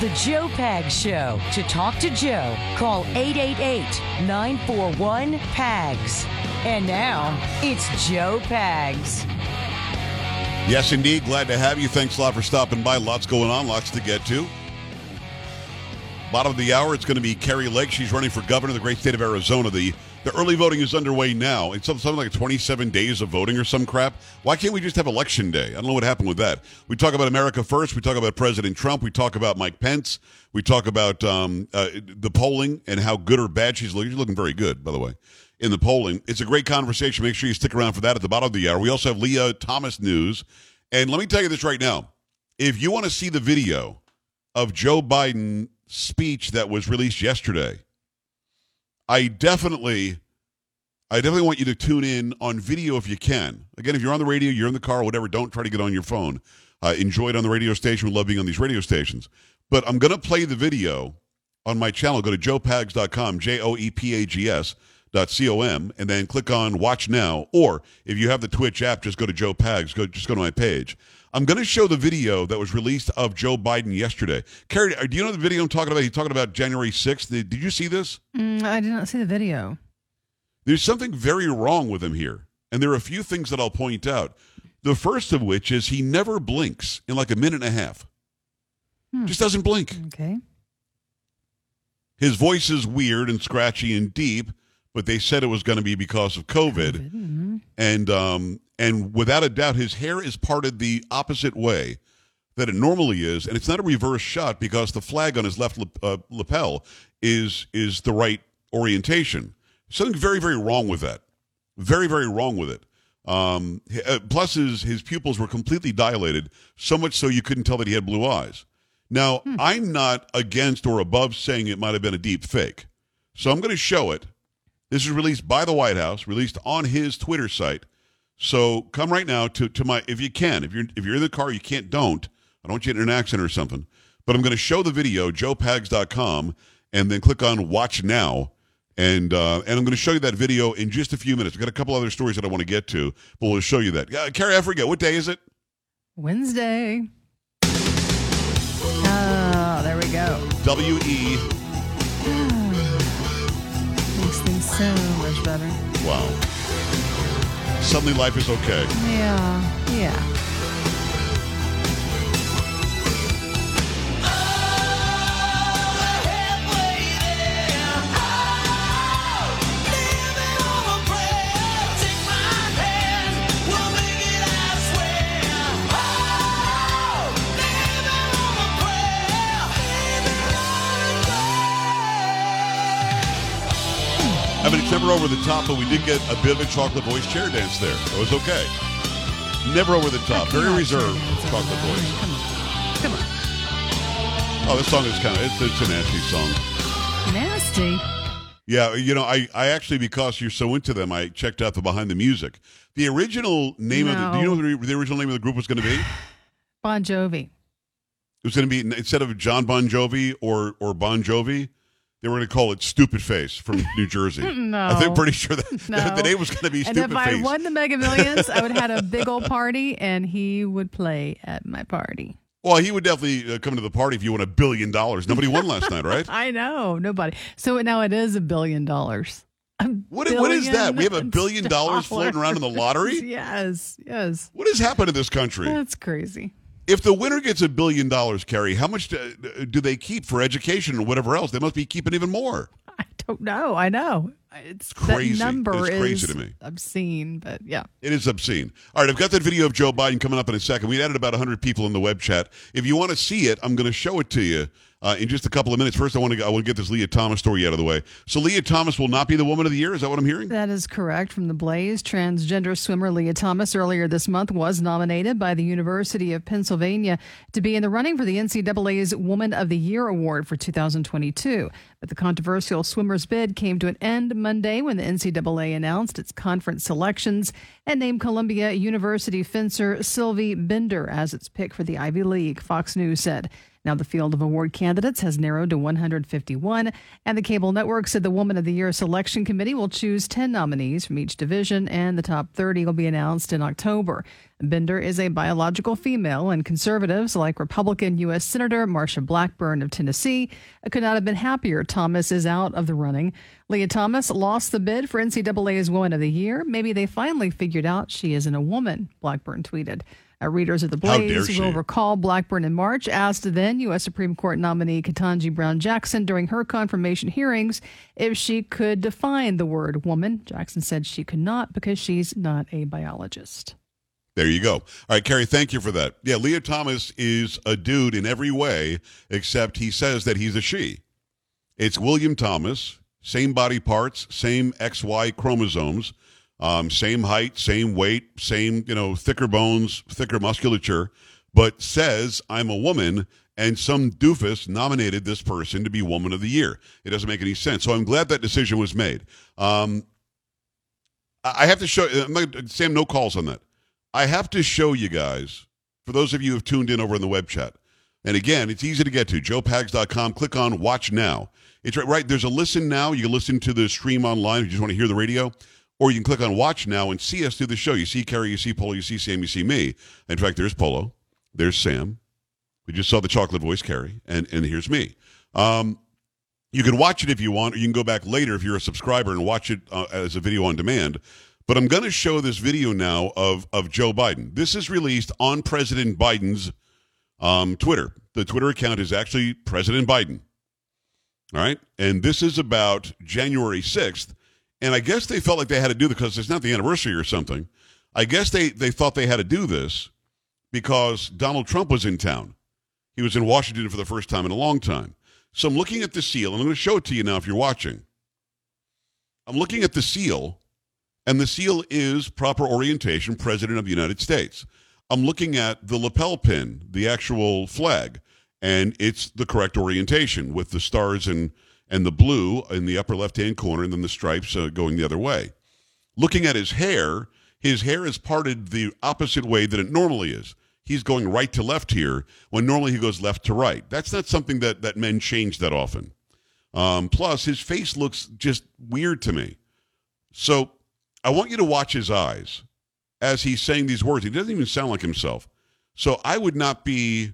the Joe Pag Show. To talk to Joe, call 888 941 PAGS. And now, it's Joe Pags. Yes, indeed. Glad to have you. Thanks a lot for stopping by. Lots going on, lots to get to. Bottom of the hour, it's going to be Kari Lake. She's running for governor of the great state of Arizona. The the early voting is underway now. It's something like 27 days of voting or some crap. Why can't we just have election day? I don't know what happened with that. We talk about America first. We talk about President Trump. We talk about Mike Pence. We talk about um, uh, the polling and how good or bad she's looking. She's looking very good, by the way, in the polling. It's a great conversation. Make sure you stick around for that at the bottom of the hour. We also have Lia Thomas news. And let me tell you this right now. If you want to see the video of Joe Biden's speech that was released yesterday, I definitely, I definitely want you to tune in on video if you can. Again, if you're on the radio, you're in the car, whatever, don't try to get on your phone. Uh, enjoy it on the radio station. We love being on these radio stations. But I'm going to play the video on my channel. Go to joepags.com, J O E P A G S. Dot com and then click on watch now or if you have the twitch app just go to joe pags go just go to my page i'm going to show the video that was released of joe biden yesterday carrie do you know the video i'm talking about he's talking about january 6th did, you see this Mm, I did not see the video. there's something very wrong with him here. And there are a few things that I'll point out. The first of which is he never blinks in like a minute and a half. Just doesn't blink. Okay. His voice is weird and scratchy and deep, but they said it was going to be because of COVID. Mm-hmm. And um and without a doubt his hair is parted the opposite way that it normally is, and it's not a reverse shot because the flag on his left uh, lapel is is the right orientation. Something very very wrong with that. Very very wrong with it. Um, uh, plus his his pupils were completely dilated, so much so you couldn't tell that he had blue eyes. Now I'm not against or above saying it might have been a deep fake, so I'm going to show it. This is released by the White House, released on his Twitter site. So come right now to, to my if you can. If you're if you're in the car, you can't don't. I don't want you to get in an accident or something. But I'm going to show the video, joepags.com, and then click on watch now. And uh, and I'm going to show you that video in just a few minutes. I've got a couple other stories that I want to get to, but we'll show you that. Yeah, Carrie, I forget. What day is it? Wednesday. Oh, there we go. W E. Makes things so much better. Wow. Suddenly life is okay. Yeah. Yeah. Never over the top, but we did get a bit of a chocolate voice chair dance there. It was okay. Never over the top. Very reserved chair dance over chocolate voice. Come on. Come on. Oh, this song is kind of it's, it's a nasty song. Nasty. Yeah, you know, I, I actually because you're so into them, I checked out the behind the music. The original name of the do you know what the, the original name of the group was going to be? Bon Jovi. It was going to be instead of John Bon Jovi or or Bon Jovi, they were going to call it Stupid Face from New Jersey. No. I think pretty sure that, No. that the name was going to be And Stupid if I won the Mega Millions, I would have had a big old party, and he would play at my party. Well, he would definitely uh, come to the party if you won a billion dollars. Nobody won last night, right? I know nobody. So now it is a billion dollars. A What, what is that? We have a billion billion dollars floating around in the lottery? Yes, yes. What has happened to this country? That's crazy. If the winner gets a billion dollars, Carrie, how much do, do they keep for education and whatever else? They must be keeping even more. I don't know. I know. It's crazy. That number It's crazy to me. obscene, but yeah. It is obscene. All right, I've got that video of Joe Biden coming up in a second. We added about 100 people in the web chat. If you want to see it, I'm going to show it to you uh, in just a couple of minutes. First, I want to I want to get this Lia Thomas story out of the way. So, Lia Thomas will not be the Woman of the Year. Is that what I'm hearing? That is correct. From the Blaze, transgender swimmer Lia Thomas earlier this month was nominated by the University of Pennsylvania to be in the running for the NCAA's Woman of the Year award for 2022. But the controversial swimmer's bid came to an end Monday when the NCAA announced its conference selections and named Columbia University fencer Sylvie Binder as its pick for the Ivy League, Fox News said. Now, the field of award candidates has narrowed to 151, and the cable network said the Woman of the Year selection committee will choose 10 nominees from each division, and the top 30 will be announced in October. Binder is a biological female, and conservatives like Republican U.S. Senator Marsha Blackburn of Tennessee could not have been happier. Thomas is out of the running. Lia Thomas lost the bid for NCAA's Woman of the Year. Maybe they finally figured out she isn't a woman, Blackburn tweeted. Uh, readers of the Blaze will recall Blackburn in March asked then U.S. Supreme Court nominee Ketanji Brown Jackson during her confirmation hearings if she could define the word woman. Jackson said she could not because she's not a biologist. There you go. All right, Carrie, thank you for that. Yeah, Lia Thomas is a dude in every way, except he says that he's a she. It's William Thomas, same body parts, same XY chromosomes, um, same height, same weight, same, you know, thicker bones, thicker musculature, but says I'm a woman, and some doofus nominated this person to be Woman of the Year. It doesn't make any sense. So I'm glad that decision was made. Um, I have to show. I'm not, Sam, no calls on that. I have to show you guys, for those of you who have tuned in over in the web chat, and again, it's easy to get to, joepags.com. Click on Watch Now. It's right, right. There's a listen now. You can listen to the stream online if you just want to hear the radio, or you can click on Watch Now and see us through the show. You see Carrie, you see Polo, you see Sam, you see me. In fact, there's Polo, there's Sam. We just saw the chocolate voice, Carrie, and, and here's me. Um, you can watch it if you want, or you can go back later if you're a subscriber and watch it uh, as a video on demand. But I'm going to show this video now of, of Joe Biden. This is released on President Biden's um, Twitter. The Twitter account is actually President Biden. All right. And this is about January 6th. And I guess they felt like they had to do this because it's not the anniversary or something. I guess they, they thought they had to do this because Donald Trump was in town. He was in Washington for the first time in a long time. So I'm looking at the seal, and I'm going to show it to you now if you're watching. I'm looking at the seal, and the seal is proper orientation, President of the United States. I'm looking at the lapel pin, the actual flag, and it's the correct orientation with the stars and and the blue in the upper left hand corner, and then the stripes uh, going the other way. Looking at his hair, his hair is parted the opposite way that it normally is. He's going right to left here when normally he goes left to right. That's not something that that men change that often. Um, plus, his face looks just weird to me. So I want you to watch his eyes as he's saying these words. He doesn't even sound like himself. So I would not be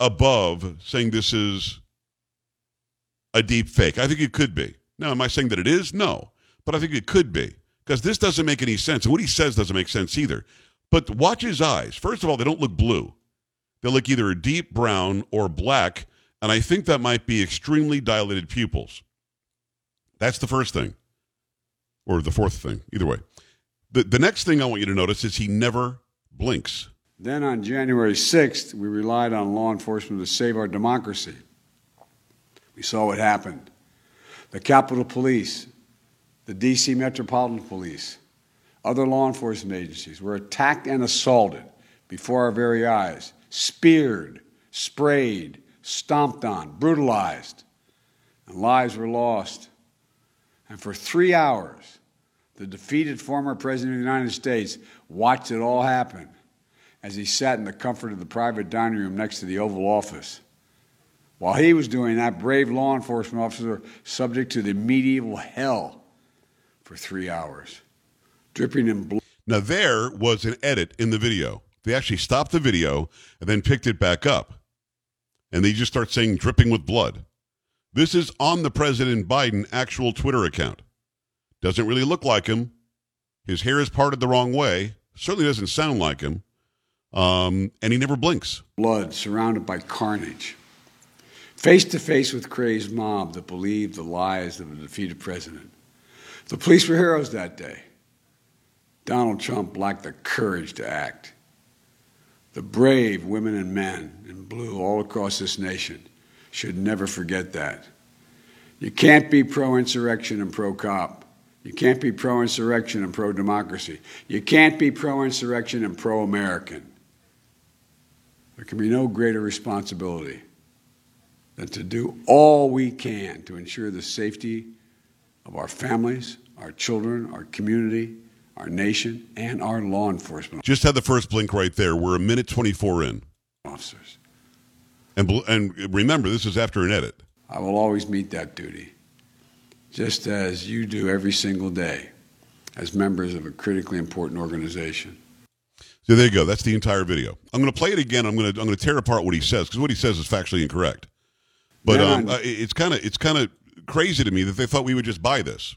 above saying this is a deep fake. I think it could be. Now, am I saying that it is? No. But I think it could be because this doesn't make any sense. And what he says doesn't make sense either. But watch his eyes. First of all, they don't look blue, they look either a deep brown or black. And I think that might be extremely dilated pupils. That's the first thing, or the fourth thing, either way. The, the next thing I want you to notice is he never blinks. Then on January 6th, we relied on law enforcement to save our democracy. We saw what happened. The Capitol Police, the D.C. Metropolitan Police, other law enforcement agencies were attacked and assaulted before our very eyes, speared, sprayed, stomped on, brutalized, and lives were lost. And for three hours, the defeated former President of the United States watched it all happen as he sat in the comfort of the private dining room next to the Oval Office. While he was doing that, brave law enforcement officers were subject to the medieval hell for three hours, dripping in blood. Now, there was an edit in the video. They actually stopped the video and then picked it back up. And they just start saying dripping with blood. This is on the President Biden actual Twitter account. Doesn't really look like him. His hair is parted the wrong way. Certainly doesn't sound like him. Um, and he never blinks. blood surrounded by carnage. Face to face with crazed mob that believed the lies of a defeated president. The police were heroes that day. Donald Trump lacked the courage to act. The brave women and men in blue all across this nation should never forget that. You can't be pro insurrection and pro cop. You can't be pro insurrection and pro democracy. You can't be pro insurrection and pro American. There can be no greater responsibility than to do all we can to ensure the safety of our families, our children, our community, our nation, and our law enforcement Just had the first blink right there. We're a minute 24 in. officers. And, and remember, this is after an edit. I will always meet that duty, just as you do every single day as members of a critically important organization. So there you go. That's the entire video. I'm going to play it again. I'm going to I'm going to tear apart what he says because what he says is factually incorrect. But um, uh, it's kind of it's kind of crazy to me that they thought we would just buy this.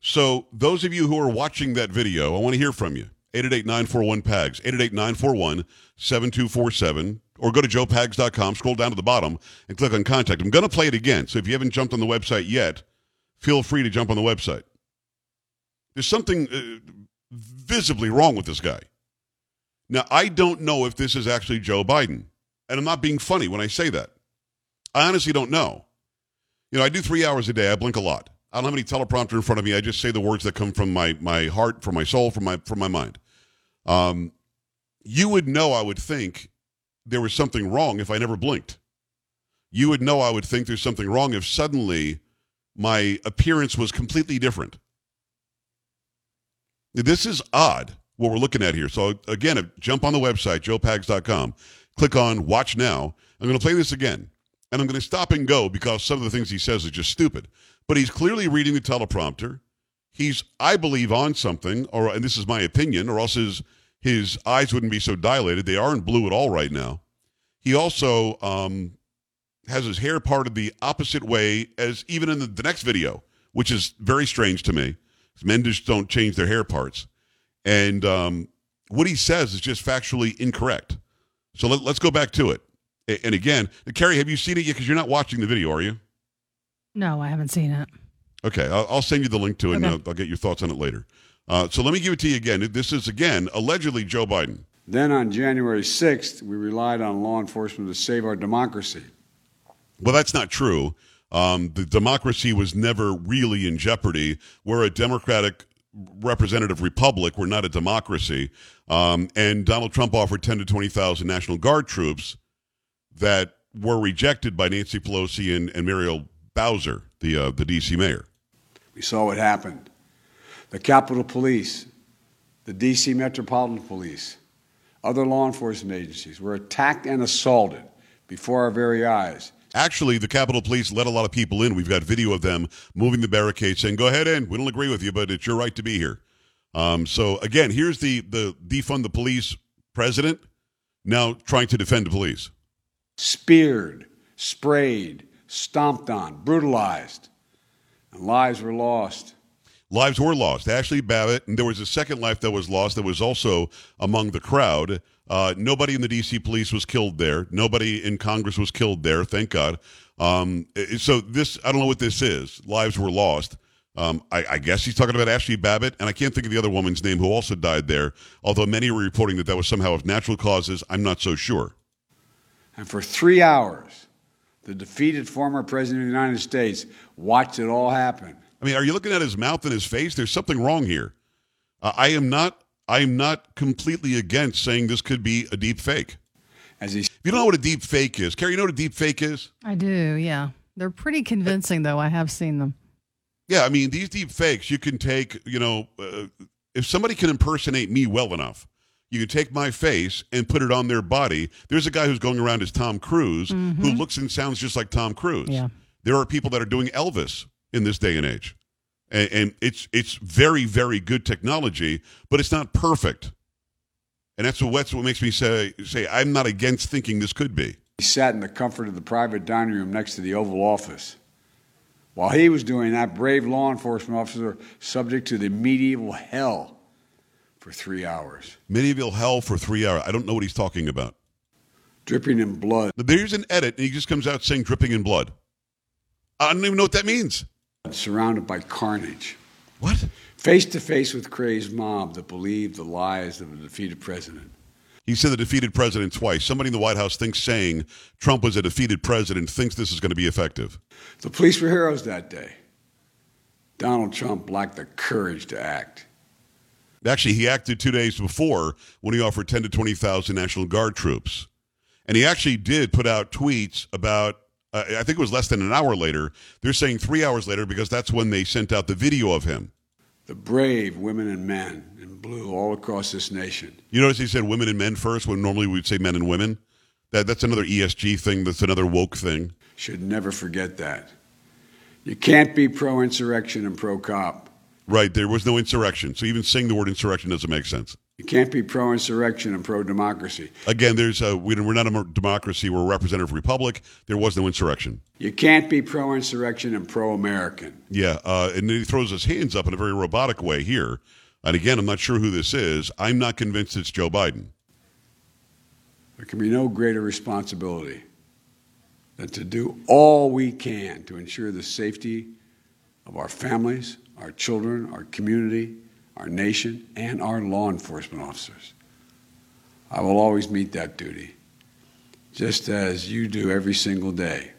So those of you who are watching that video, I want to hear from you. 888-941-PAGS, 888-941-7247, or go to joepags.com, scroll down to the bottom, and click on contact. I'm going to play it again. So if you haven't jumped on the website yet, feel free to jump on the website. There's something uh, visibly wrong with this guy. Now, I don't know if this is actually Joe Biden. And I'm not being funny when I say that. I honestly don't know. You know, I do three hours a day. I blink a lot. I don't have any teleprompter in front of me. I just say the words that come from my, my heart, from my soul, from my, from my mind. Um, you would know, I would think, there was something wrong if I never blinked. You would know, I would think, there's something wrong if suddenly my appearance was completely different. This is odd what we're looking at here. So again, jump on the website joepags.com, click on Watch Now. I'm going to play this again, and I'm going to stop and go because some of the things he says are just stupid. But he's clearly reading the teleprompter. He's, I believe, on something, or and this is my opinion, or else his his eyes wouldn't be so dilated. They aren't blue at all right now. He also um, has his hair parted the opposite way as even in the, the next video, which is very strange to me. Men just don't change their hair parts. And um, what he says is just factually incorrect. So let, us go back to it. A- And again, Carrie, have you seen it yet? Because you're not watching the video, are you? No, I haven't seen it. Okay, I'll, I'll send you the link to it, and I'll, I'll get your thoughts on it later. Uh, so let me give it to you again. This is again allegedly Joe Biden. Then on January 6th, we relied on law enforcement to save our democracy. Well, that's not true. Um, the democracy was never really in jeopardy. We're a democratic representative republic. We're not a democracy. Um, and Donald Trump offered 10 to 20,000 National Guard troops that were rejected by Nancy Pelosi and, and Muriel Bowser, the, uh, the D.C. mayor. We saw what happened. The Capitol Police, the D.C. Metropolitan Police, other law enforcement agencies were attacked and assaulted before our very eyes. Actually, the Capitol Police let a lot of people in. We've got video of them moving the barricades, saying, "Go ahead in. We don't agree with you, but it's your right to be here." Um, so again, here's the the defund the police president now trying to defend the police. Speared, sprayed, stomped on, brutalized, and lives were lost. Lives were lost. Ashli Babbitt, and there was a second life that was lost that was also among the crowd. Uh, nobody in the D.C. police was killed there. Nobody in Congress was killed there. Thank God. Um, so this, I don't know what this is. Lives were lost. Um, I, I guess he's talking about Ashli Babbitt, and I can't think of the other woman's name who also died there. Although many were reporting that that was somehow of natural causes. I'm not so sure. And for three hours, the defeated former president of the United States watched it all happen. I mean, are you looking at his mouth and his face? There's something wrong here. Uh, I am not. I am not completely against saying this could be a deep fake. As he If you don't know what a deep fake is, Carrie, you know what a deep fake is? I do, yeah. They're pretty convincing, though. I have seen them. Yeah, I mean, these deep fakes, you can take, you know, uh, if somebody can impersonate me well enough, you can take my face and put it on their body. There's a guy who's going around as Tom Cruise who mm-hmm. looks and sounds just like Tom Cruise. Yeah. There are people that are doing Elvis in this day and age. And, and it's it's very, very good technology, but it's not perfect. And that's what, that's what makes me say, say I'm not against thinking this could be. He sat in the comfort of the private dining room next to the Oval Office. While he was doing that, brave law enforcement officer subject to the medieval hell for three hours, Medieval hell for three hours. I don't know what he's talking about. dripping in blood, There's an edit, and he just comes out saying dripping in blood. I don't even know what that means. surrounded by carnage. What? Face to face with crazed mob that believed the lies of a defeated president. He said the defeated president twice. Somebody in the White House thinks saying Trump was a defeated president thinks this is going to be effective. The police were heroes that day. Donald Trump lacked the courage to act. Actually, he acted two days before when he offered 10 to 20,000 National Guard troops. And he actually did put out tweets about, uh, I think it was less than an hour later. They're saying three hours later because that's when they sent out the video of him. The brave women and men in blue all across this nation. You notice he said women and men first when normally we'd say men and women? That, that's another ESG thing. That's another woke thing. Should never forget that. You can't be pro insurrection and pro cop. Right. There was no insurrection. So even saying the word insurrection doesn't make sense. You can't be pro insurrection and pro democracy. Again, there's a, we're not a democracy. We're a representative republic. There was no insurrection. You can't be pro insurrection and pro American. Yeah. Uh, and then he throws his hands up in a very robotic way here. And again, I'm not sure who this is. I'm not convinced it's Joe Biden. There can be no greater responsibility than to do all we can to ensure the safety of our families, our children, our community, our nation, and our law enforcement officers. I will always meet that duty, just as you do every single day.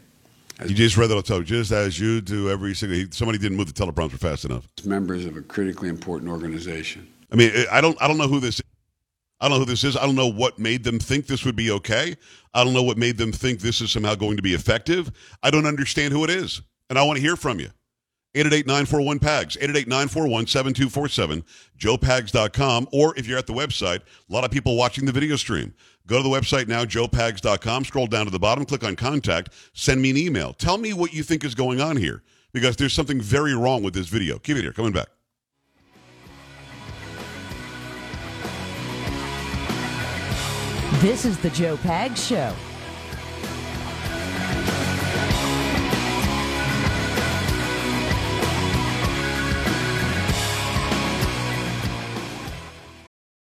As you just read that on television, just as you do every single. Somebody didn't move the teleprompter fast enough. Members of a critically important organization. I mean, I don't. I don't know who this. I don't know who this is. I don't know what made them think this would be okay. I don't know what made them think this is somehow going to be effective. I don't understand who it is, and I want to hear from you. 888-941-PAGS, 888-941-7247, joepags.com, or if you're at the website, a lot of people watching the video stream. Go to the website now, joepags.com, scroll down to the bottom, click on contact, send me an email. Tell me what you think is going on here, because there's something very wrong with this video. Keep it here, coming back. This is the Joe Pags Show.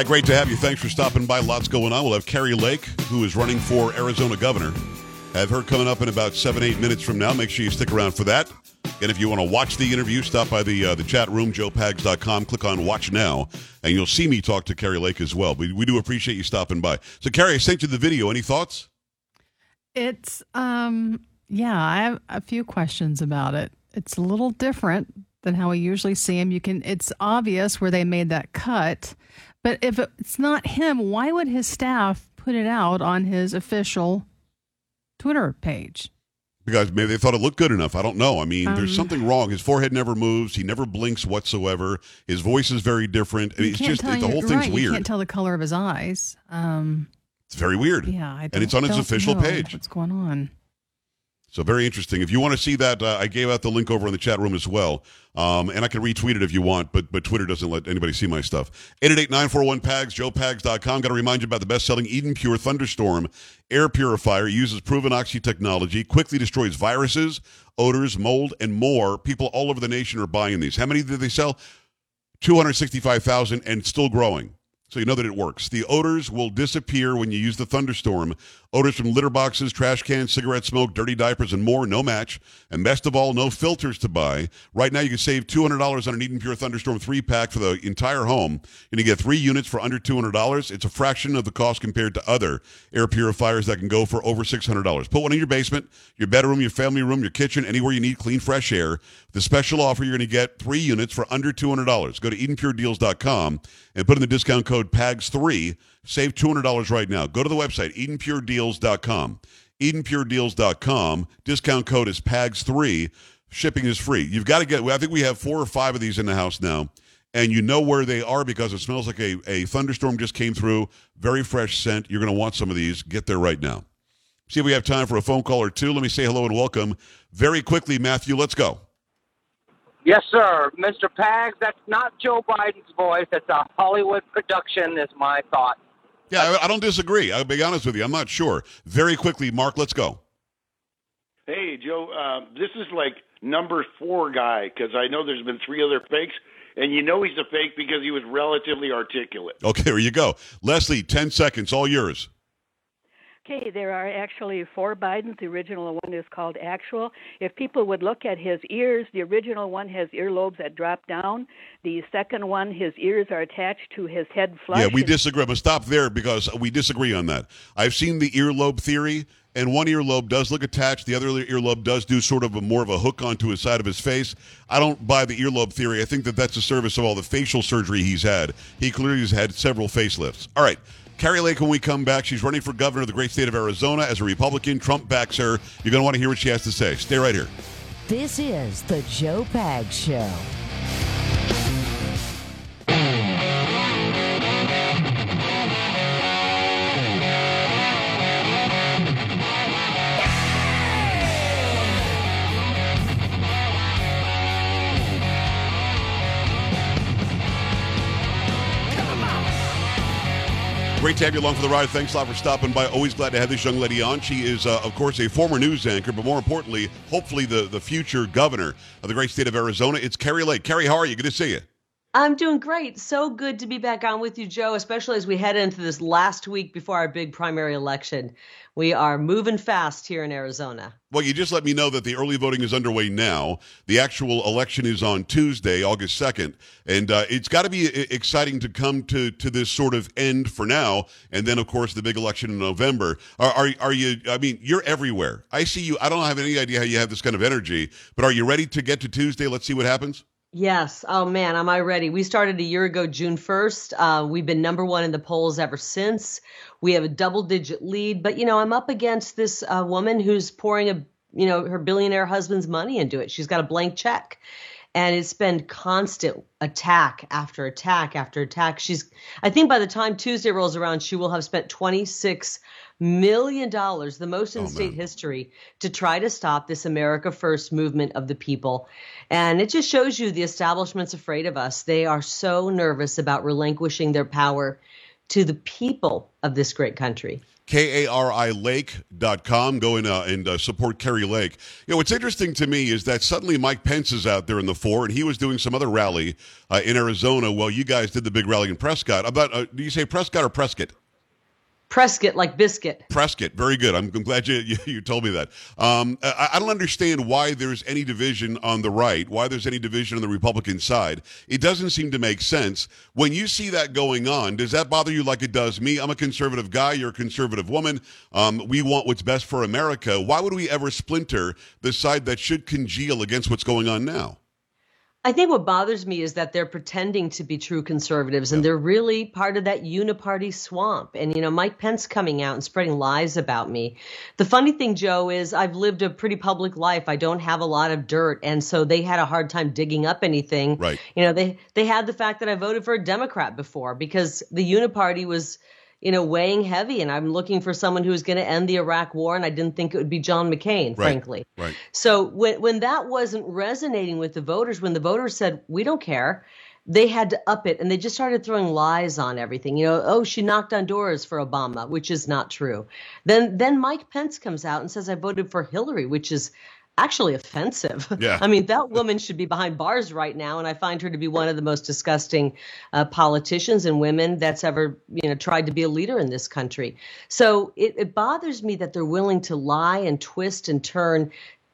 Back, great to have you. Thanks for stopping by. Lots going on. We'll have Kari Lake, who is running for Arizona governor. Have her coming up in about seven, eight minutes from now. Make sure you stick around for that. And if you want to watch the interview, stop by the uh, the chat room, joepags.com. Click on Watch Now, and you'll see me talk to Kari Lake as well. We, we do appreciate you stopping by. So, Kari, I sent you the video. Any thoughts? It's, um, yeah, I have a few questions about it. It's a little different than how we usually see him. You can, it's obvious where they made that cut. But if it's not him, why would his staff put it out on his official Twitter page? Because maybe they thought it looked good enough. I don't know. I mean, Um, there's something wrong. His forehead never moves. He never blinks whatsoever. His voice is very different. I mean, it's just the whole thing's right, You weird. can't tell the color of his eyes. Um, It's very weird. yeah, I and it's on his official page. What's going on? So very interesting. If you want to see that, uh, I gave out the link over in the chat room as well. Um, and I can retweet it if you want, but but Twitter doesn't let anybody see my stuff. 888-941-PAGS, joepags.com. Got to remind you about the best-selling Eden Pure Thunderstorm air purifier. It uses proven oxy technology, quickly destroys viruses, odors, mold, and more. People all over the nation are buying these. How many did they sell? 265,000 and still growing. So you know that it works. The odors will disappear when you use the thunderstorm. Odors from litter boxes, trash cans, cigarette smoke, dirty diapers, and more, no match. And best of all, no filters to buy. Right now, you can save $200 on an Eden Pure Thunderstorm 3 pack for the entire home. And you get three units for under $200. It's a fraction of the cost compared to other air purifiers that can go for over $600. Put one in your basement, your bedroom, your family room, your kitchen, anywhere you need clean, fresh air. The special offer, you're going to get three units for under $200. Go to EdenPureDeals.com and put in the discount code PAGS3. Save $200 right now. Go to the website, EdenPureDeals.com. EdenPureDeals.com. Discount code is PAGS3. shipping is free. You've got to get. I think we have four or five of these in the house now, and you know where they are because it smells like a, a thunderstorm just came through. Very fresh scent. You're going to want some of these. Get there right now. See if we have time for a phone call or two. Let me say hello and welcome very quickly, Matthew. Let's go. Yes, sir. Mr. Pags, that's not Joe Biden's voice. It's a Hollywood production, is my thought. Yeah, I, I don't disagree. I'll be honest with you. I'm not sure. Very quickly, Mark, let's go. Hey, Joe, uh, this is like number four guy because I know there's been three other fakes, and you know he's a fake because he was relatively articulate. Okay, here you go. Leslie, 10 seconds, all yours. Okay, there are actually four Bidens. The original one is called Actual. If people would look at his ears, the original one has earlobes that drop down. The second one, his ears are attached to his head flush. Yeah, we disagree. But stop there because we disagree on that. I've seen the earlobe theory, and one earlobe does look attached. The other earlobe does do sort of a more of a hook onto his side of his face. I don't buy the earlobe theory. I think that that's a service of all the facial surgery he's had. He clearly has had several facelifts. All right. Kari Lake, when we come back, she's running for governor of the great state of Arizona as a Republican. Trump backs her. You're going to want to hear what she has to say. Stay right here. This is the Joe Pags Show. To have you along for the ride. Thanks a lot for stopping by. Always glad to have this young lady on. She is, uh, of course, a former news anchor, but more importantly, hopefully the, the future governor of the great state of Arizona. It's Kari Lake. Kari, how are you? Good to see you. I'm doing great. So good to be back on with you, Joe, especially as we head into this last week before our big primary election. We are moving fast here in Arizona. Well, you just let me know that the early voting is underway now. The actual election is on Tuesday, August 2nd. And uh, it's got to be exciting to come to, to this sort of end for now. And then, of course, the big election in November. Are, are, are you, I mean, you're everywhere. I see you. I don't have any idea how you have this kind of energy, but are you ready to get to Tuesday? Let's see what happens. Yes. Oh man, am I ready? We started a year ago, June 1st. Uh, we've been number one in the polls ever since. We have a double digit lead, but you know, I'm up against this uh, woman who's pouring a, you know, her billionaire husband's money into it. She's got a blank check. And it's been constant attack after attack after attack. She's, I think by the time Tuesday rolls around, she will have spent 26 million dollars, the most in oh, state history, to try to stop this America First movement of the people. And it just shows you the establishment's afraid of us. They are so nervous about relinquishing their power to the people of this great country. K-A-R-I Lake.com. Go in, uh, and uh, support Kari Lake. You know, what's interesting to me is that suddenly Mike Pence is out there in the four, and he was doing some other rally uh, in Arizona while you guys did the big rally in Prescott. About, uh, do you say Prescott or Prescott? Prescott, like biscuit. Prescott, very good. I'm, I'm glad you, you, you told me that. Um, I, I, don't understand why there's any division on the right, why there's any division on the Republican side. It doesn't seem to make sense. When you see that going on, does that bother you like it does me? I'm a conservative guy. You're a conservative woman. Um, we want what's best for America. Why would we ever splinter the side that should congeal against what's going on now? I think what bothers me is that they're pretending to be true conservatives and they're really part of that uniparty swamp. And, you know, Mike Pence coming out and spreading lies about me. The funny thing, Joe, is I've lived a pretty public life. I don't have a lot of dirt. And so they had a hard time digging up anything. Right. You know, they, they had the fact that I voted for a Democrat before because the uniparty was you know, weighing heavy. And I'm looking for someone who's going to end the Iraq war. And I didn't think it would be John McCain, right, frankly. Right. So when, when that wasn't resonating with the voters, when the voters said, we don't care, they had to up it and they just started throwing lies on everything. You know, oh, she knocked on doors for Obama, which is not true. Then then Mike Pence comes out and says I voted for Hillary, which is actually offensive. Yeah. I mean, that woman should be behind bars right now, and I find her to be one of the most disgusting uh, politicians and women that's ever, you know, tried to be a leader in this country. So it, it bothers me that they're willing to lie and twist and turn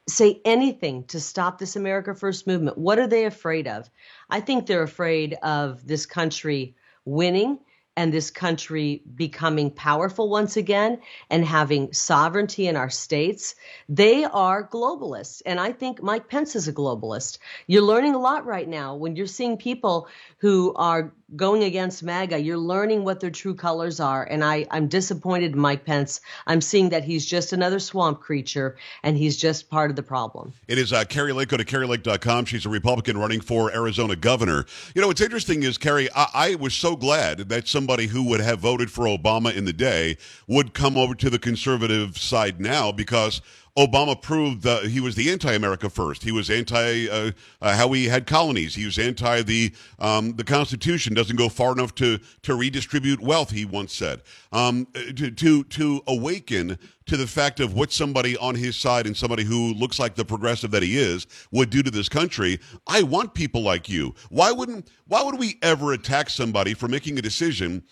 say anything to stop this America First movement. What are they afraid of? I think they're afraid of this country winning and this country becoming powerful once again and having sovereignty in our states. They are globalists. And I think Mike Pence is a globalist. You're learning a lot right now when you're seeing people who are going against MAGA. You're learning what their true colors are. And I, I'm disappointed in Mike Pence. I'm seeing that he's just another swamp creature and he's just part of the problem. It is uh, Kari Lake. Go to KariLake.com. She's a Republican running for Arizona governor. You know, what's interesting is, Kari, I, I was so glad that somebody who would have voted for Obama in the day would come over to the conservative side now because Obama proved that he was the anti-America first. He was anti uh, uh, how we had colonies. He was anti the um, the Constitution doesn't go far enough to to redistribute wealth. He once said um, to to to awaken to the fact of what somebody on his side and somebody who looks like the progressive that he is would do to this country. I want people like you. Why wouldn't why would we ever attack somebody for making a decision?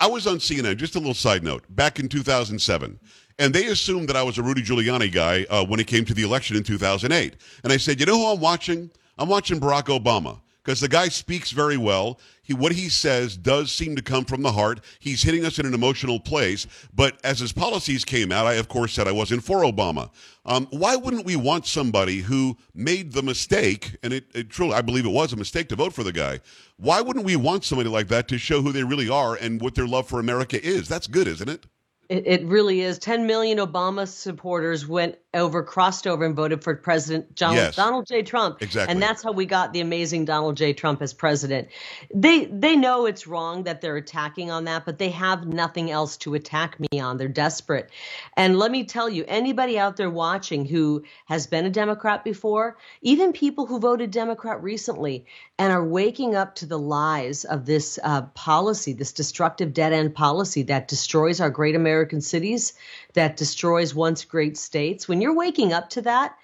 I was on CNN. Just a little side note. Back in 2007 and they assumed that I was a Rudy Giuliani guy uh, when it came to the election in 2008. And I said, you know who I'm watching? I'm watching Barack Obama because the guy speaks very well. He, what he says does seem to come from the heart. He's hitting us in an emotional place. But as his policies came out, I of course said I wasn't for Obama. Um, why wouldn't we want somebody who made the mistake, and it, it truly, I believe it was a mistake to vote for the guy. Why wouldn't we want somebody like that to show who they really are and what their love for America is? That's good, isn't it? It, it really is. 10 million Obama supporters went over, crossed over, and voted for President John, yes. Donald J. Trump. Exactly. And that's how we got the amazing Donald J. Trump as president. They they know it's wrong that they're attacking on that, but they have nothing else to attack me on. They're desperate. And let me tell you, anybody out there watching who has been a Democrat before, even people who voted Democrat recently and are waking up to the lies of this uh, policy, this destructive dead end policy that destroys our great American cities, that destroys once great states. When you're waking up to that,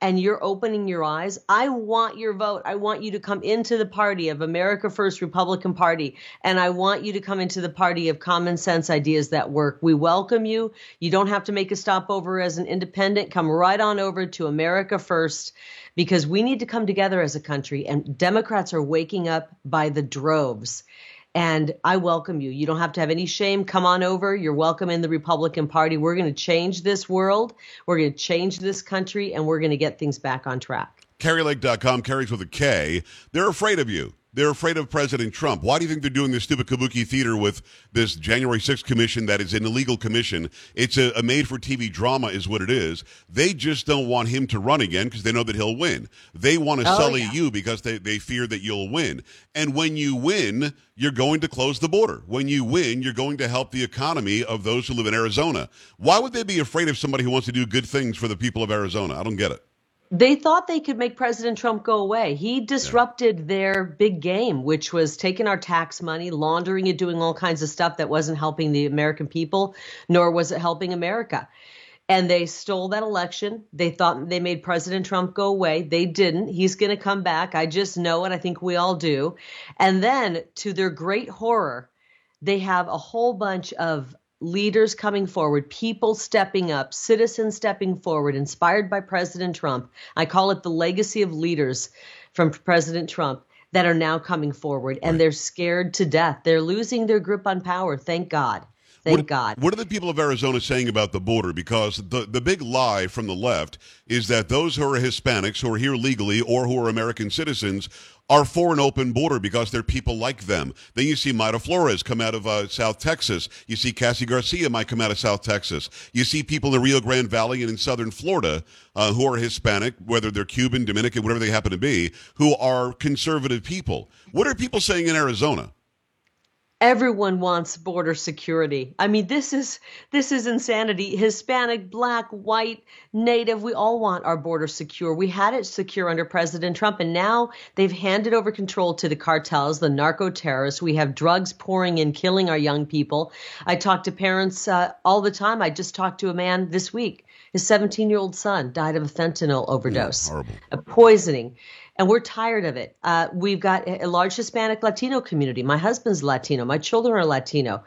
and you're opening your eyes, I want your vote. I want you to come into the party of America First Republican Party, and I want you to come into the party of common sense ideas that work. We welcome you. You don't have to make a stopover as an independent. Come right on over to America First because we need to come together as a country, and Democrats are waking up by the droves. And I welcome you. You don't have to have any shame. Come on over. You're welcome in the Republican Party. We're going to change this world. We're going to change this country, and we're going to get things back on track. KariLake.com Kari's with a K. They're afraid of you. They're afraid of President Trump. Why do you think they're doing this stupid kabuki theater with this January 6th commission that is an illegal commission? It's a, a made for TV drama, is what it is. They just don't want him to run again because they know that he'll win. They want to oh, sully yeah. you because they, they fear that you'll win. And when you win, you're going to close the border. When you win, you're going to help the economy of those who live in Arizona. Why would they be afraid of somebody who wants to do good things for the people of Arizona? I don't get it they thought they could make President Trump go away. He disrupted their big game, which was taking our tax money, laundering it, doing all kinds of stuff that wasn't helping the American people, nor was it helping America. And they stole that election. They thought they made President Trump go away. They didn't. He's going to come back. I just know it. I think we all do. And then, to their great horror, they have a whole bunch of leaders coming forward, people stepping up, citizens stepping forward, inspired by President Trump. I call it the legacy of leaders from President Trump that are now coming forward and they're scared to death. They're losing their grip on power. Thank God. Thank what, God. What are the people of Arizona saying about the border? Because the, the big lie from the left is that those who are Hispanics, who are here legally, or who are American citizens, are for an open border because they're people like them. Then you see Mayra Flores come out of uh, South Texas. You see Cassy Garcia might come out of South Texas. You see people in the Rio Grande Valley and in southern Florida uh, who are Hispanic, whether they're Cuban, Dominican, whatever they happen to be, who are conservative people. What are people saying in Arizona? Everyone wants border security. I mean, this is this is insanity. Hispanic, black, white, native, we all want our border secure. We had it secure under President Trump and now they've handed over control to the cartels, the narco terrorists. We have drugs pouring in killing our young people. I talk to parents uh, all the time. I just talked to a man this week. His 17-year-old son died of a fentanyl overdose. Yeah, a poisoning and we're tired of it. Uh, we've got a large Hispanic Latino community. My husband's Latino. My children are Latino.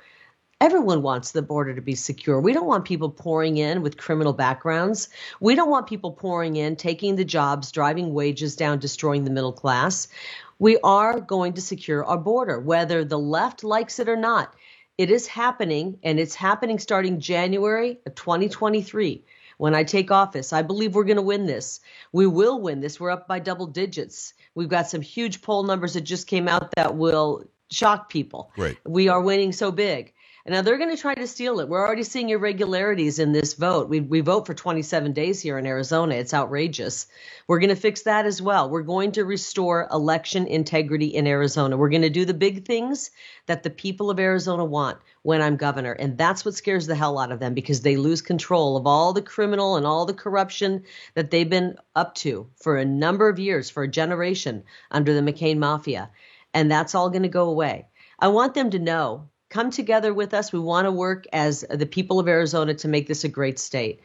Everyone wants the border to be secure. We don't want people pouring in with criminal backgrounds. We don't want people pouring in, taking the jobs, driving wages down, destroying the middle class. We are going to secure our border, whether the left likes it or not. It is happening, and it's happening starting January of 2023 when I take office. I believe we're going to win this. We will win this. We're up by double digits. We've got some huge poll numbers that just came out that will shock people. Right. We are winning so big. And now they're going to try to steal it. We're already seeing irregularities in this vote. We, we vote for 27 days here in Arizona. It's outrageous. We're going to fix that as well. We're going to restore election integrity in Arizona. We're going to do the big things that the people of Arizona want when I'm governor. And that's what scares the hell out of them because they lose control of all the criminal and all the corruption that they've been up to for a number of years, for a generation under the McCain mafia. And that's all going to go away. I want them to know come together with us. We want to work as the people of Arizona to make this a great state.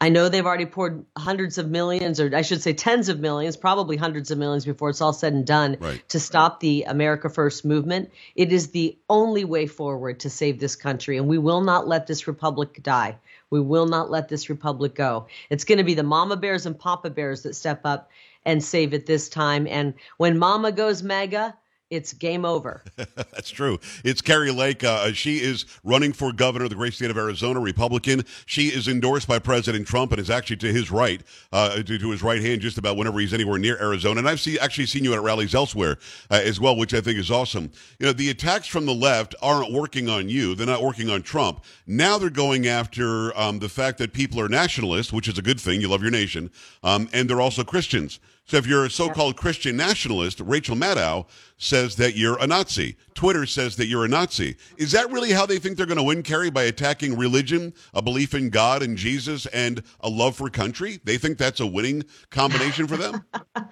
I know they've already poured hundreds of millions, or I should say tens of millions, probably hundreds of millions before it's all said and done Right. to stop the America First movement. It is the only way forward to save this country, and we will not let this republic die. We will not let this republic go. It's going to be the mama bears and papa bears that step up and save it this time. And when mama goes MAGA, it's game over. That's true. It's Kari Lake. Uh, she is running for governor of the great state of Arizona, Republican. She is endorsed by President Trump and is actually to his right, uh, to, to his right hand, just about whenever he's anywhere near Arizona. And I've see, actually seen you at rallies elsewhere uh, as well, which I think is awesome. You know, the attacks from the left aren't working on you; they're not working on Trump. Now they're going after um, the fact that people are nationalists, which is a good thing. You love your nation, um, and they're also Christians. So if you're a so-called Christian nationalist, Rachel Maddow says that you're a Nazi. Twitter says that you're a Nazi. Is that really how they think they're going to win, Kari, by attacking religion, a belief in God and Jesus, and a love for country? They think that's a winning combination for them?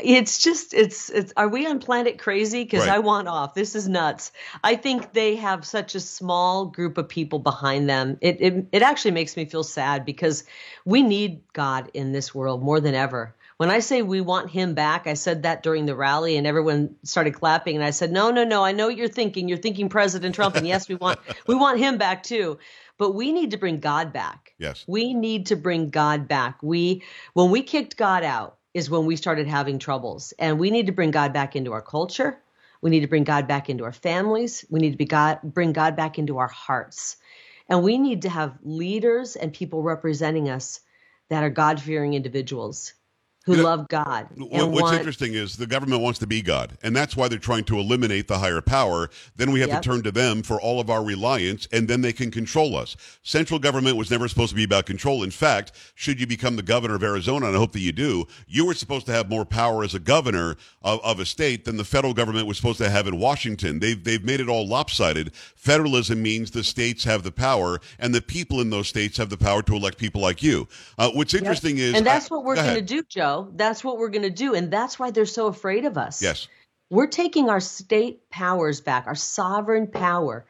It's just it's it's are we on planet crazy because Right. I want off. This is nuts. I think they have such a small group of people behind them. It it it actually makes me feel sad because we need God in this world more than ever. When I say we want him back, I said that during the rally and everyone started clapping and I said, "No, no, no. I know what you're thinking. You're thinking President Trump and yes, we want we want him back too." But we need to bring God back. Yes. We need to bring God back. We when we kicked God out is when we started having troubles. And we need to bring God back into our culture. We need to bring God back into our families. We need to be God, bring God back into our hearts. And we need to have leaders and people representing us that are God fearing individuals who You know, love God. What's want, interesting is the government wants to be God, and that's why they're trying to eliminate the higher power. Then we have Yep. to turn to them for all of our reliance, and then they can control us. Central government was never supposed to be about control. In fact, should you become the governor of Arizona, and I hope that you do, you were supposed to have more power as a governor of, of a state than the federal government was supposed to have in Washington. They've they've made it all lopsided. Federalism means the states have the power, and the people in those states have the power to elect people like you. Uh, what's interesting is, and that's I- what we're going to do, Joe. That's what we're going to do. And that's why they're so afraid of us. Yes. We're taking our state powers back, our sovereign power.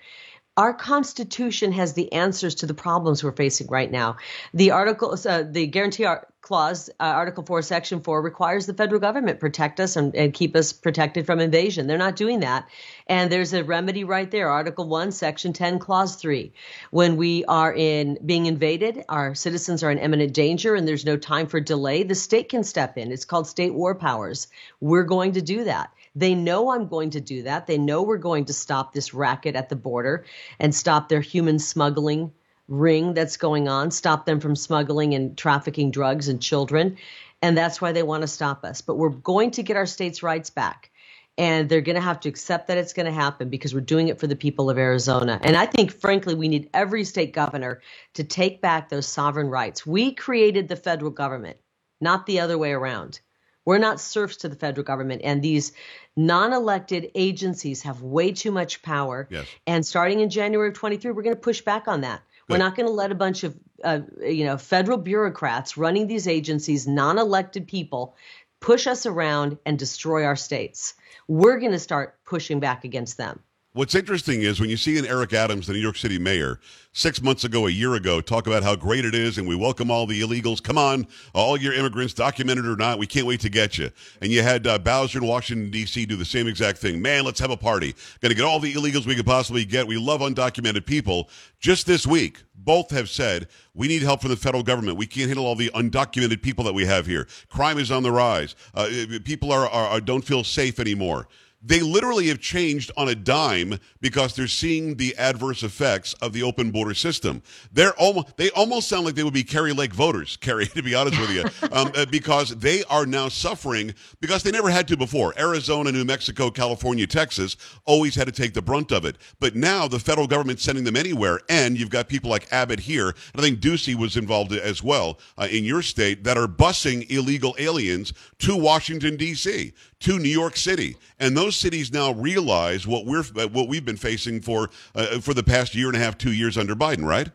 Our Constitution has the answers to the problems we're facing right now. The article, uh, the guarantee Ar- clause, uh, Article 4, Section 4, requires the federal government protect us and, and keep us protected from invasion. They're not doing that. And there's a remedy right there, Article 1, Section 10, Clause 3. When we are in being invaded, our citizens are in imminent danger and there's no time for delay, the state can step in. It's called state war powers. We're going to do that. They know I'm going to do that. They know we're going to stop this racket at the border and stop their human smuggling ring that's going on, stop them from smuggling and trafficking drugs and children. And that's why they want to stop us. But we're going to get our states' rights back. And they're going to have to accept that it's going to happen because we're doing it for the people of Arizona. And I think, frankly, we need every state governor to take back those sovereign rights. We created the federal government, not the other way around. We're not serfs to the federal government, and these non-elected agencies have way too much power. Yes. And starting in January of 23, we're going to push back on that. We're not going to let a bunch of, uh, you know, federal bureaucrats running these agencies, non-elected people, push us around and destroy our states. We're going to start pushing back against them. What's interesting is when you see an Eric Adams, the New York City mayor, six months ago, a year ago, talk about how great it is and we welcome all the illegals. Come on, all your immigrants, documented or not, we can't wait to get you. And you had uh, Bowser in Washington, D.C. do the same exact thing. Man, let's have a party. Going to get all the illegals we could possibly get. We love undocumented people. Just this week, both have said we need help from the federal government. We can't handle all the undocumented people that we have here. Crime is on the rise. Uh, people are, are, are don't feel safe anymore. They literally have changed on a dime because they're seeing the adverse effects of the open border system. They're almost they almost sound like they would be Kari Lake voters, Kari, to be honest with you, um, uh, because they are now suffering because they never had to before. Arizona, New Mexico, California, Texas always had to take the brunt of it, but now the federal government's sending them anywhere, and you've got people like Abbott here, and I think Ducey was involved as well uh, in your state that are busing illegal aliens to Washington D.C to New York City, and those cities now realize what we're what we've been facing for uh, for the past year and a half, two years under Biden, right?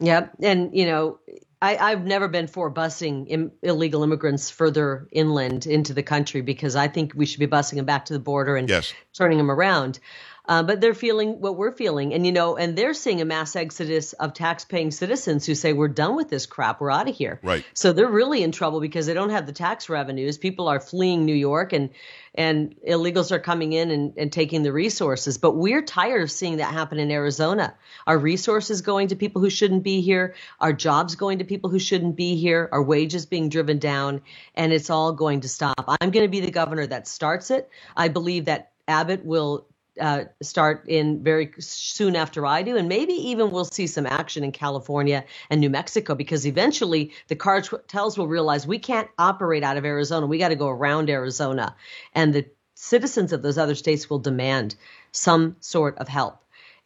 Yep, and you know. I, have never been for busing Im- illegal immigrants further inland into the country because I think we should be busing them back to the border and yes. turning them around. Uh, but they're feeling what we're feeling, and you know, and they're seeing a mass exodus of tax-paying citizens who say we're done with this crap, we're out of here. Right. So they're really in trouble because they don't have the tax revenues. People are fleeing New York, and and illegals are coming in and, and taking the resources. But we're tired of seeing that happen in Arizona. Our resources going to people who shouldn't be here, our jobs going to people who shouldn't be here, our wages being driven down, and it's all going to stop. I'm going to be the governor that starts it. I believe that Abbott will uh, start in very soon after I do, and maybe even we'll see some action in California and New Mexico because eventually the cartels will realize we can't operate out of Arizona. We got to go around Arizona, and the citizens of those other states will demand some sort of help.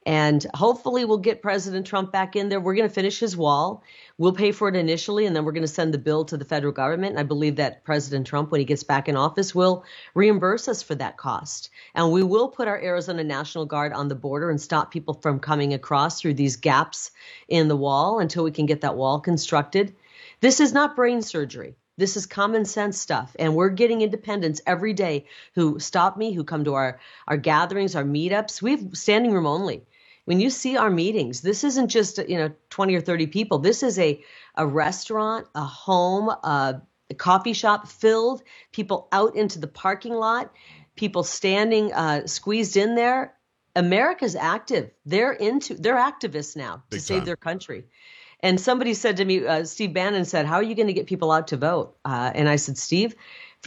And hopefully, we'll get President Trump back in there. We're going to finish his wall. We'll pay for it initially, and then we're going to send the bill to the federal government. And I believe that President Trump, when he gets back in office, will reimburse us for that cost. And we will put our Arizona National Guard on the border and stop people from coming across through these gaps in the wall until we can get that wall constructed. This is not brain surgery. This is common sense stuff. And we're getting independents every day who stop me, who come to our, our gatherings, our meetups. We have standing room only when you see our meetings, this isn't just you know 20 or 30 people. This is a a restaurant, a home, a, a coffee shop filled, people out into the parking lot, people standing uh, squeezed in there. America's active. They're into. They're activists now Big to save time. their country. And somebody said to me, uh, Steve Bannon said, "How are you going to get people out to vote?" Uh, and I said, "Steve,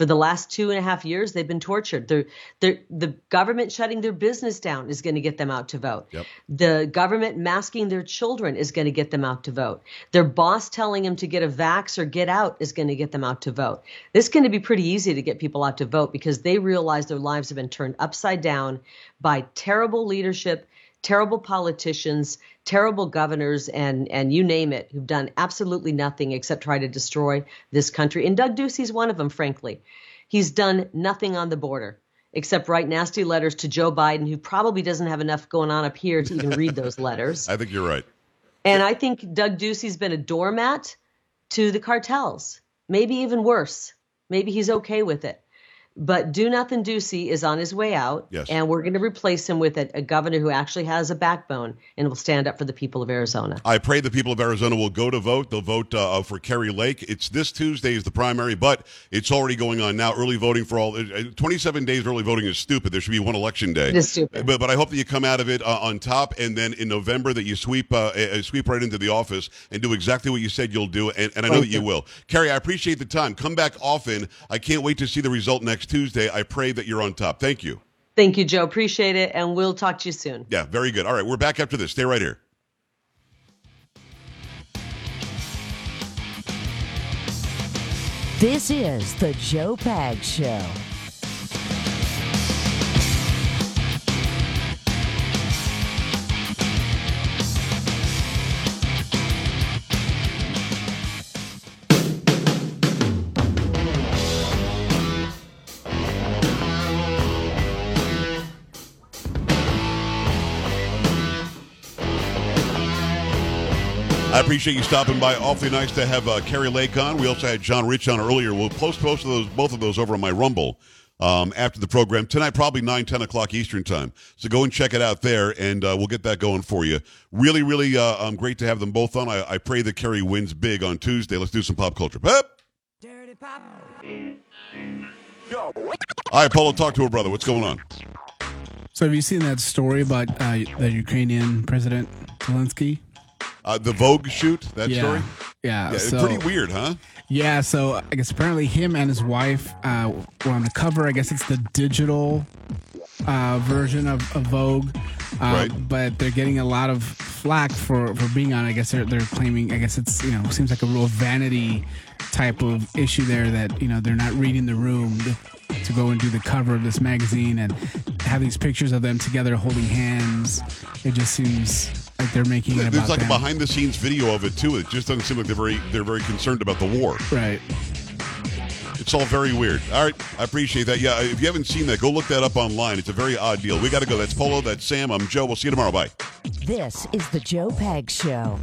for the last two and a half years, they've been tortured. They're, they're, the government shutting their business down is going to get them out to vote. Yep. The government masking their children is going to get them out to vote. Their boss telling them to get a vax or get out is going to get them out to vote. This is going to be pretty easy to get people out to vote because they realize their lives have been turned upside down by terrible leadership terrible politicians, terrible governors, and and you name it, who've done absolutely nothing except try to destroy this country. And Doug Ducey's one of them, frankly. He's done nothing on the border except write nasty letters to Joe Biden, who probably doesn't have enough going on up here to even read those letters. I think you're right. And I think Doug Ducey's been a doormat to the cartels, maybe even worse. Maybe he's okay with it. But Do Nothing Ducey is on his way out, Yes. and we're going to replace him with a, a governor who actually has a backbone and will stand up for the people of Arizona. I pray the people of Arizona will go to vote. They'll vote uh, for Kari Lake. It's this Tuesday is the primary, but it's already going on now. Early voting for all. uh, 27 days early voting is stupid. There should be one election day. It is stupid. But, but I hope that you come out of it uh, on top, and then in November that you sweep uh, uh, sweep right into the office and do exactly what you said you'll do, and, and I know Thank that you you. will. Kari, I appreciate the time. Come back often. I can't wait to see the result next Tuesday. I pray that you're on top. Thank you. Thank you, Joe. Appreciate it, and we'll talk to you soon. Yeah, very good. All right, we're back after this. Stay right here. This is the Joe Pag Show. Appreciate you stopping by. Awfully nice to have uh, Kari Lake on. We also had John Rich on earlier. We'll post both of those, both of those over on my Rumble um, after the program tonight, probably 9, 10 o'clock Eastern time. So go and check it out there, and uh, we'll get that going for you. Really, really uh, um, great to have them both on. I, I pray that Kari wins big on Tuesday. Let's do some pop culture. Pep. All right, Paulo, talk to her brother. What's going on? So have you seen that story about uh, the Ukrainian President Zelensky? Uh, the Vogue shoot, that yeah. story? Yeah. Yeah, so pretty weird, huh? Yeah, so I guess apparently him and his wife uh, were on the cover. I guess it's the digital uh, version of, of Vogue, uh, Right. but they're getting a lot of flack for, for being on. I guess they're they're claiming. I guess it's you know seems like a real vanity type of issue there that you know they're not reading the room to, to go and do the cover of this magazine and have these pictures of them together holding hands. It just seems like they're making it There's about like a behind the scenes video of it too. It just doesn't seem like they're very they're very concerned about the war. Right. It's all very weird. All right, I appreciate that. Yeah, if you haven't seen that, go look that up online. It's a very odd deal. We got to go. That's Polo. That's Sam. I'm Joe. We'll see you tomorrow. Bye. This is the Joe Pag Show.